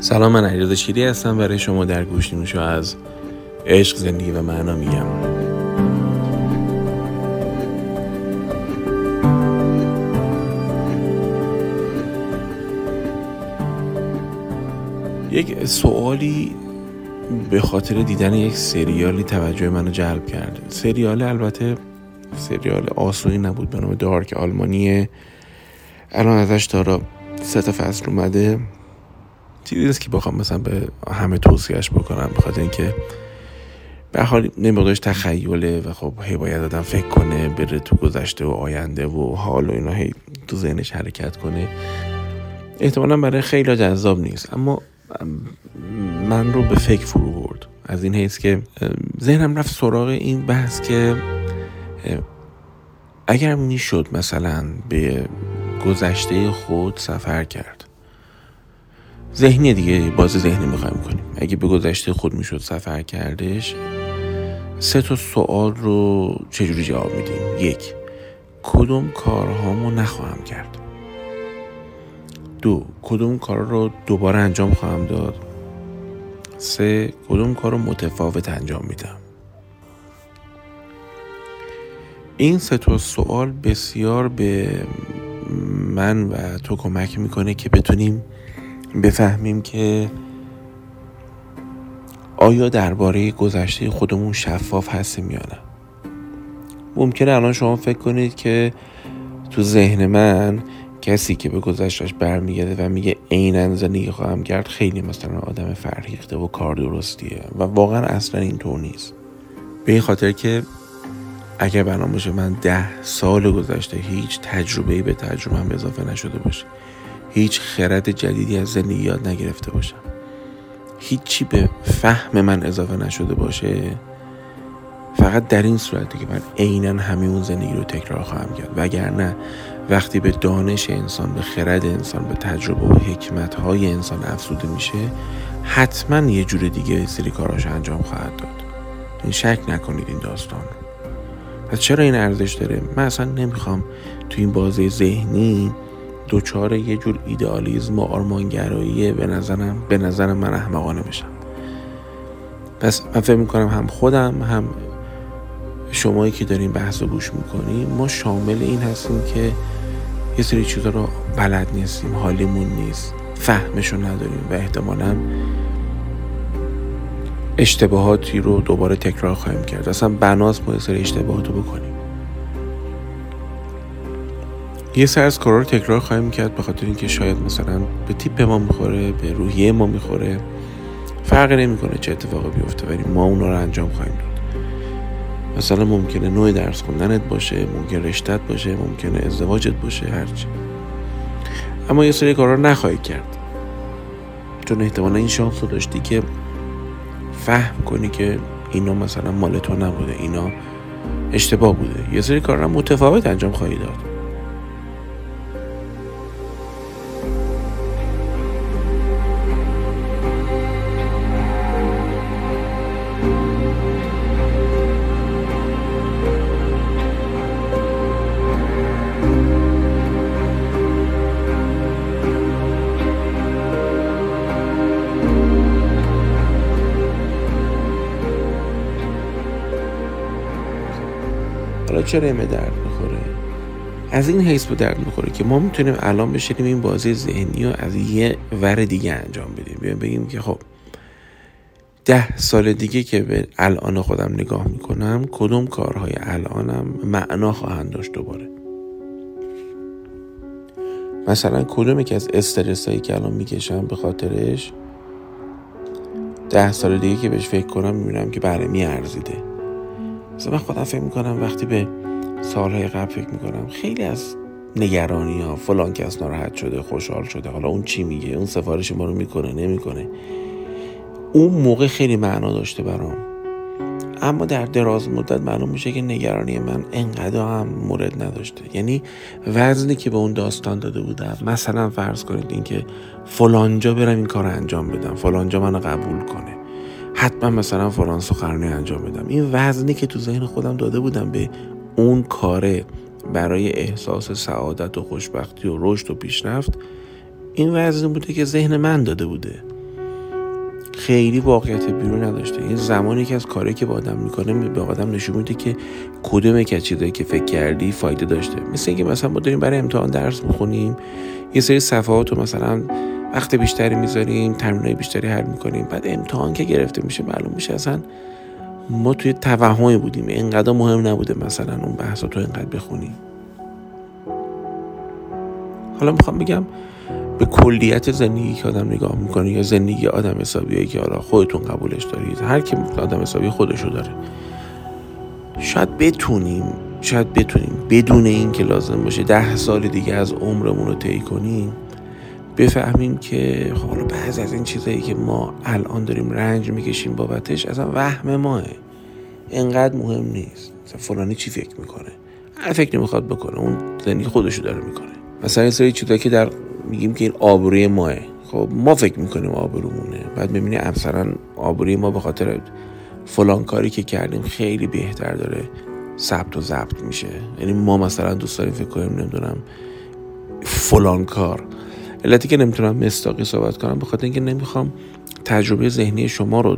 سلام من علیرضا شیری هستم. برای شما در گوش نیمشو از عشق زندگی و معنا میگم. یک سوالی به خاطر دیدن یک سریالی توجه منو جلب کرد. سریال البته سریال آسونی نبود به نام دارک آلمانیه. الان ازش دارا سه تا فصل اومده. چیزی نیست که بخوام مثلا به همه توصیهش بکنم بخاطر اینکه به حال نمیدونش تخیله و خب هی باید آدم فکر کنه بره تو گذشته و آینده و حال و اینا هی تو ذهنش حرکت کنه. احتمالا برای خیلی جذاب نیست اما من رو به فکر فرو برد. از این حیث که ذهنم رفت سراغ این بحث که اگر می‌شد مثلا به گذشته خود سفر کرد. ذهنی دیگه باز ذهنی می‌خوایم کنیم. اگه به گذشته خود می‌شد سفر کردش سه تا سوال رو چجوری جواب میدیم؟ یک کدوم کارهامو نخواهم کرد؟ دو کدوم کار رو دوباره انجام خواهم داد؟ سه کدوم کار رو متفاوت انجام میدم؟ این سه تا سوال بسیار به من و تو کمک می‌کنه که بتونیم بفهمیم که آیا درباره گذشته خودمون شفاف هستیم یا نه. ممکنه الان شما فکر کنید که تو ذهن من کسی که به گذشتش برمیگرده و میگه عینا زندگی خواهم کرد خیلی مثلا آدم فرهیخته و کار درستیه و واقعا اصلا اینطور نیست. به این خاطر که اگر برنامه من ده سال گذشته هیچ تجربه به تجربه هم اضافه نشده باشه. هیچ خرد جدیدی از زندگی یاد نگرفته باشم. هیچی به فهم من اضافه نشده باشه. فقط در این صورتی که من عینا همین زندگی رو تکرار خواهم کرد. وگرنه وقتی به دانش انسان به خرد انسان به تجربه و حکمت های انسان افزوده میشه حتما یه جور دیگه سری کاراش انجام خواهد داد. این شک نکنید این داستان. پس چرا این ارزش داره؟ من اصلا نمی‌خوام تو این بازه ذهنی دوچار یه جور ایدئالیزم و آرمانگرایی به نظرم به نظر من احمقانه بشم. پس من فکر می‌کنم هم خودم هم شمایی که دارین بحث رو گوش می‌کنیم ما شامل این هستیم که یه سری چیزا رو بلد نیستیم حالیمون نیست فهمشو نداریم و احتمالا اشتباهاتی رو دوباره تکرار خواهیم کرد. اصلا بناس ما یه سری اشتباهات رو بکنیم. یه سر از کارا رو تکرار خواهیم کرد به خاطر اینکه شاید مثلا به تیپ ما می‌خوره به روحیه ما می‌خوره. فرقی نمی‌کنه چه اتفاقی بیفته ولی ما اونا رو انجام خواهیم داد. مثلا ممکنه نوع درس خوندنت باشه ممکن رشتت باشه ممکنه ازدواجت باشه هرچی. اما یه سری کارا نخواهی کرد. چون احتمالا این شانس رو داشتی که فهم کنی که اینا مثلا مال تو نبوده اینا اشتباه بوده. یه سری کارا متفاوت انجام خواهی داد. چرا به درد می‌خوره؟ از این حیث به درد می‌خوره که ما می‌تونیم الان بشینیم این بازی ذهنی رو از یه ور دیگه انجام بدیم. بیایم بگیم که خب ده سال دیگه که به الان خودم نگاه می‌کنم کدوم کارهای الانم معنا خواهند داشت دوباره؟ مثلا کدوم که از استرس هایی که الان می‌کشم به خاطرش؟ ده سال دیگه که بهش فکر کنم می‌بینم که بله میارزیده. مثلا من خودم فکر می‌کنم وقتی به سالهای قبل فکر می‌کنم خیلی از نگرانی ها فلان کس ناراحت شده خوشحال شده حالا اون چی میگه اون سفارش ما رو می‌کنه نمی‌کنه. اون موقع خیلی معنا داشته برام. اما در دراز مدت معلوم میشه که نگرانی من انقدر هم مورد نداشته. یعنی وزنی که به اون داستان داده بودم مثلا فرض کنید اینکه فلانجا برم این کار رو انجام بدم فلانجا منو قبول کنه. حتما مثلا فلان سخنرانی انجام بدم این وزنی که تو ذهن خودم داده بودم به اون کاره برای احساس سعادت و خوشبختی و رشد و پیشرفت این وزن بوده که ذهن من داده بوده. خیلی واقعیت بیرون نداشته. این زمانی که از کاری که با آدم می‌کنه به آدم نشون میده که کدوم که چیزایی که فکر کردی فایده داشته. مثل اینکه مثلا ما داریم برای امتحان درس می‌خونیم یه سری صفحات رو مثلا وقت بیشتری می‌ذاریم تمرینای بیشتری حل می‌کنیم. بعد امتحان که گرفته میشه معلوم میشه اصلا ما توی توهمی بودیم. اینقدر مهم نبوده مثلا اون بحثا تو اینقدر بخونیم حالا می‌خوام بگم به کلیت زندگی که آدم نگاه می‌کنه یا زندگی آدم حسابیه که حالا خودتون قبولش دارید. هر کی آدم حسابی خودشو داره. شاید بتونیم شاید بتونیم بدون این که لازم باشه ده سال دیگه از عمرمون رو طی کنیم. بفهمیم که خب حالا بعضی از این چیزایی که ما الان داریم رنج می‌کشیم بابتش اصلا وهم ماه انقدر مهم نیست. مثلا فلانی چی فکر می‌کنه؟ هر فکر نمی‌خواد بکنه. اون زندگی خودشو داره می‌کنه. مثلا این سری چیزایی که در میگیم که این آبروی ماه خب ما فکر می‌کنیم آبرومونه. بعد می‌بینی مثلا آبروی ما به خاطر فلان کاری که کردیم خیلی بهتر داره ثبت و ضبط میشه. یعنی ما مثلا دوست داریم فکر کنیم نمی‌دونم فلان کار. علتی که نمی‌تونم مستاقی صحبت کنم به خاطر اینکه نمی‌خوام تجربه ذهنی شما رو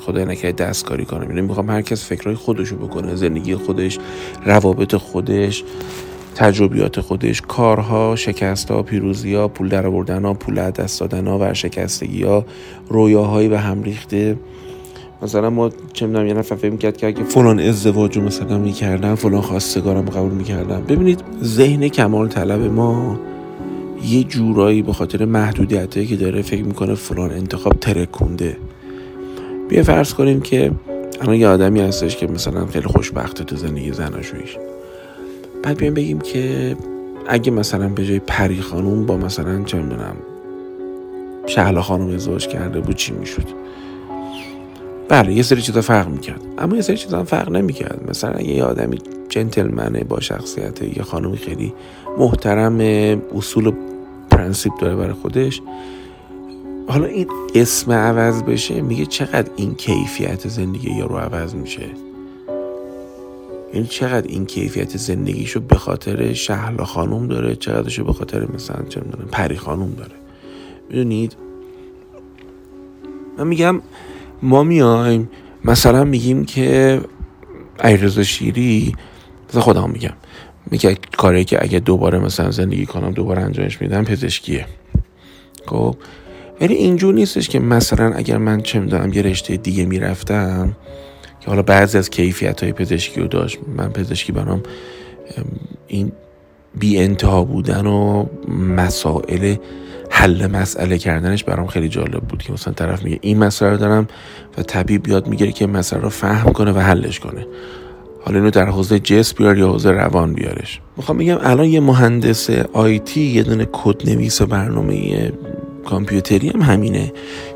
خدای نکرده دستکاری کنم. یعنی می‌خوام هر کس فکرهای خودشو بکنه زندگی خودش روابط خودش تجربیات خودش کارها شکستها پول در آوردن ها پول دست دادن ها ورشکستگی ها رویاهایی به هم ریخته. مثلا ما چه می‌دونم یه نفر فکر می‌کرد که اگه فلان ازدواج رو مثلا می‌کردن فلان خواستگارم قبول می‌کردن ببینید ذهن کمال طلب ما یه جورایی به خاطر محدودیتی که داره فکر می‌کنه فلان انتخاب ترکونده. بیا فرض کنیم که الان یه آدمی هستش که مثلا خیلی خوشبخته تو زندگی زناشویش بعد بیایم بگیم که اگه مثلا به جای پری خانوم با مثلا چه می‌دونم شهلا خانوم ازدواج کرده بود چی می‌شد؟ بله یه سری چیزا فرق می‌کرد. اما یه سری چیزا فرق نمی‌کرد. مثلا یه آدمی جنتلمنه با شخصیت یه خانومی خیلی محترم اصول و پرنسیپ داره برای خودش. حالا این اسم عوض بشه میگه چقدر این کیفیت زندگی یا رو عوض میشه؟ یعنی چقدر این کیفیت زندگیشو به خاطر شهلا خانوم داره چقدرشو به خاطر مثلا چه پری خانوم داره. می‌دونید؟ من میگم ما میایم مثلا میگیم که ایرزا شیری مثلا خودم میگم. میگه کاری که اگه دوباره مثلا زندگی کنم دوباره انجامش میدم پزشکیه. خب؟ ولی اینجور نیستش که مثلا اگر من چه می‌دونم یه رشته دیگه می‌رفتم که حالا بعضی از کیفیت های پزشکی رو داشت. من پزشکی برام این بی انتها بودن و مسائل حل مسئله کردنش برام خیلی جالب بود که مثلا طرف میگه این مسئله رو دارم و طبیب یاد می‌گیره که مسئله رو فهم کنه و حلش کنه. حالا اینو در حوزه جسم بیار یا حوزه روان بیارش. می‌خوام بگم الان یه مهندس آیتی یه دونه کد نویس برنامه کامپیوتری هم همینه.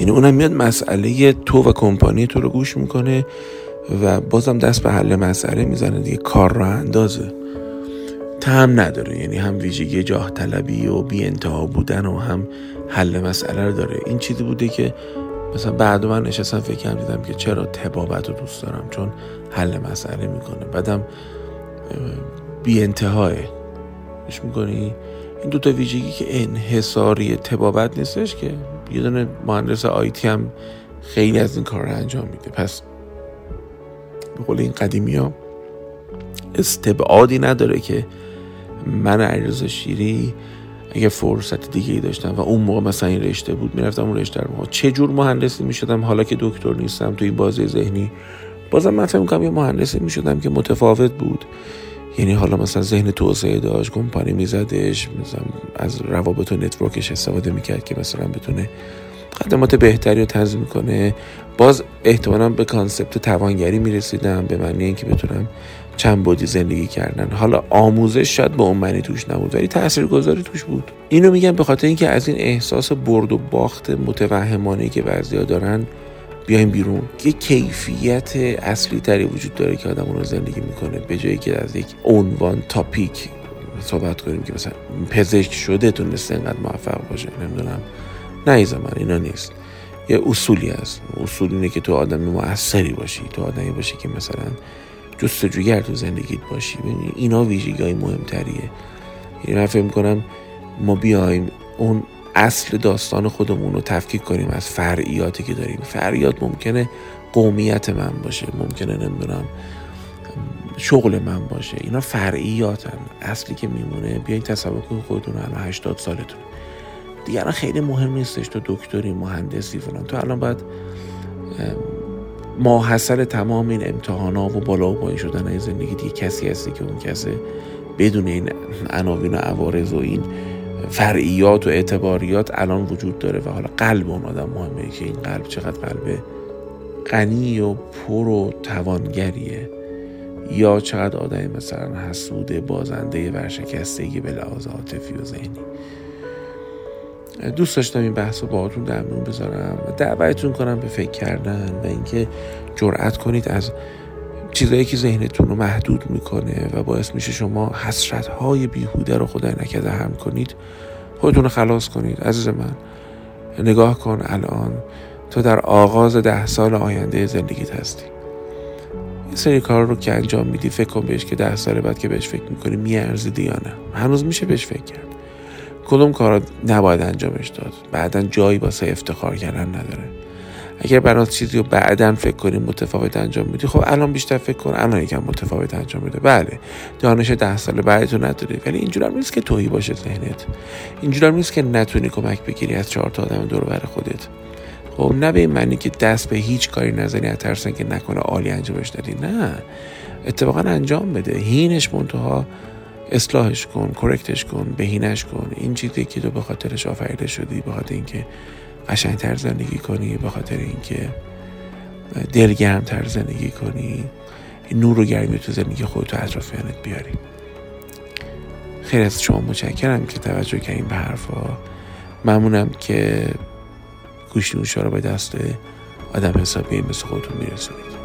یعنی اونم میاد مسئله تو و کمپانی تو رو گوش می‌کنه و بازم دست به حل مسئله می‌زنه دیگه. کار را اندازه. هم نداره. یعنی هم ویژگی جاه طلبی و بی انتها بودن و هم حل مسئله رو داره. این چیزی بوده که مثلا بعد من نشستم فکر دیدم که چرا تبابت رو دوست دارم چون حل مسئله می‌کنه. بعدم بی انتهاه می‌کنی این دوتا ویژگی که انحصاری تبابت نیستش که یه دونه مهندس آیتی هم خیلی از این کار رو انجام میده. پس به قول این قدیمی ها استبعادی نداره که من عریض شیری اگه فرصت دیگه ای داشتم و اون موقع مثلا این رشته بود می‌رفتم اون رشته رو چه جور مهندسی می‌شدم؟ حالا که دکتر نیستم تو این بازی ذهنی بازم من فکر یه مهندسی می‌شدم که متفاوت بود. یعنی حالا مثلا ذهن توسعه داشت کمپانی میزدش مثلا از روابط و نتورکش استفاده می‌کرد که مثلا بتونه خدمات بهتری رو تنظیم کنه. باز احتمالا به concept توانگری می‌رسیدم به معنی اینکه بتونم چند بعدی زندگی کردن. حالا آموزش شاید به اون معنی توش نبود ولی تاثیرگذاری توش بود. اینو میگم به خاطر اینکه از این احساس برد و باخت متوهمانه که بعضیا دارن بیایم بیرون. یه کیفیت اصلی تری وجود داره که آدم رو زندگی می‌کنه. به جای اینکه از یک عنوان topic صحبت کنیم که مثلا پزشک شده تونسته اینقدر موفق باشه. نمی‌دونم. نه من اینا نیست. یه اصولی هست. اصول اینه که تو آدم موثری باشی. تو آدمی باشی که مثلا جستجوگر تو زندگیت باشی. اینا ویژگی های مهمتریه. یعنی من فکر می‌کنم ما بیایم اون اصل داستان خودمون رو تفکیک کنیم از فرعیاتی که داریم. فرعیات ممکنه قومیت من باشه ممکنه نمی‌دونم شغل من باشه. اینا فرعیاتن. اصلی که میمونه بیاین تصور کنید خودتون الان 80 سالتون. دیگران خیلی مهم نیستش. تو دکتری مهندسی فلان. تو الان باید ماحصل تمام این امتحانا و بالا و پایین شدن این زندگی دیگه کسی هستی که اون کسی بدون این عناوین و عوارض و این فرعیات و اعتباریات الان وجود داره و حالا قلب اون آدم مهمه که این قلب چقدر قلب غنی و پر و توانگریه یا چقدر آدم مثلا حسوده بازنده ورشکستگی به لحاظ عاطفی و ذهنی. دوست داشتم این بحث رو باهاتون در میون بذارم و دعوتتون کنم به فکر کردن و اینکه جرأت کنید از چیزایی که ذهنتون رو محدود می‌کنه و باعث میشه شما حسرت های بیهوده رو خدای نکرده هم کنید خودتون رو خلاص کنید. عزیز من نگاه کن الان. تو در آغاز ده سال آینده زندگیت هستی. این سری کار رو که انجام میدی فکر کن بهش که ده سال بعد که بهش فکر می‌کنی میارزیدی یا نه. هنوز میشه بهش فکر کرد. کدوم کارا نباید انجامش داد؟ بعدا جایی واسه افتخار کردن نداره. اگر برات چیزی رو بعدا فکر کنی متفاوت انجام میدی خب الان بیشتر فکر کن الان یکم متفاوت انجام میده. بله دانش ده سال بعدتون نداری ولی اینجور هم نیست که توهی باشه ذهنت. اینجور هم نیست که نتونی کمک بگیری از چهار تا آدم دور بر خودت. خب نه به معنی که دست به هیچ کاری نزنی از ترسن که نکنه عالی انجامش دادی. نه. اتفاقا انجام بده. هینش منتها اصلاحش کن کرکتش کن بهینش کن. این چیزی که تو به خاطرش آفریده شدی به خاطر اینکه قشنگتر زندگی کنی به خاطر اینکه دلگرمتر زندگی کنی. نور و گرمی تو زندگی خودت و اطرافیانت بیاری. خیلی از شما متشکرم که توجه کردین به حرفا. ممنونم که گوشی رو به دست آدم حسابی مثل خودتون میرسونید.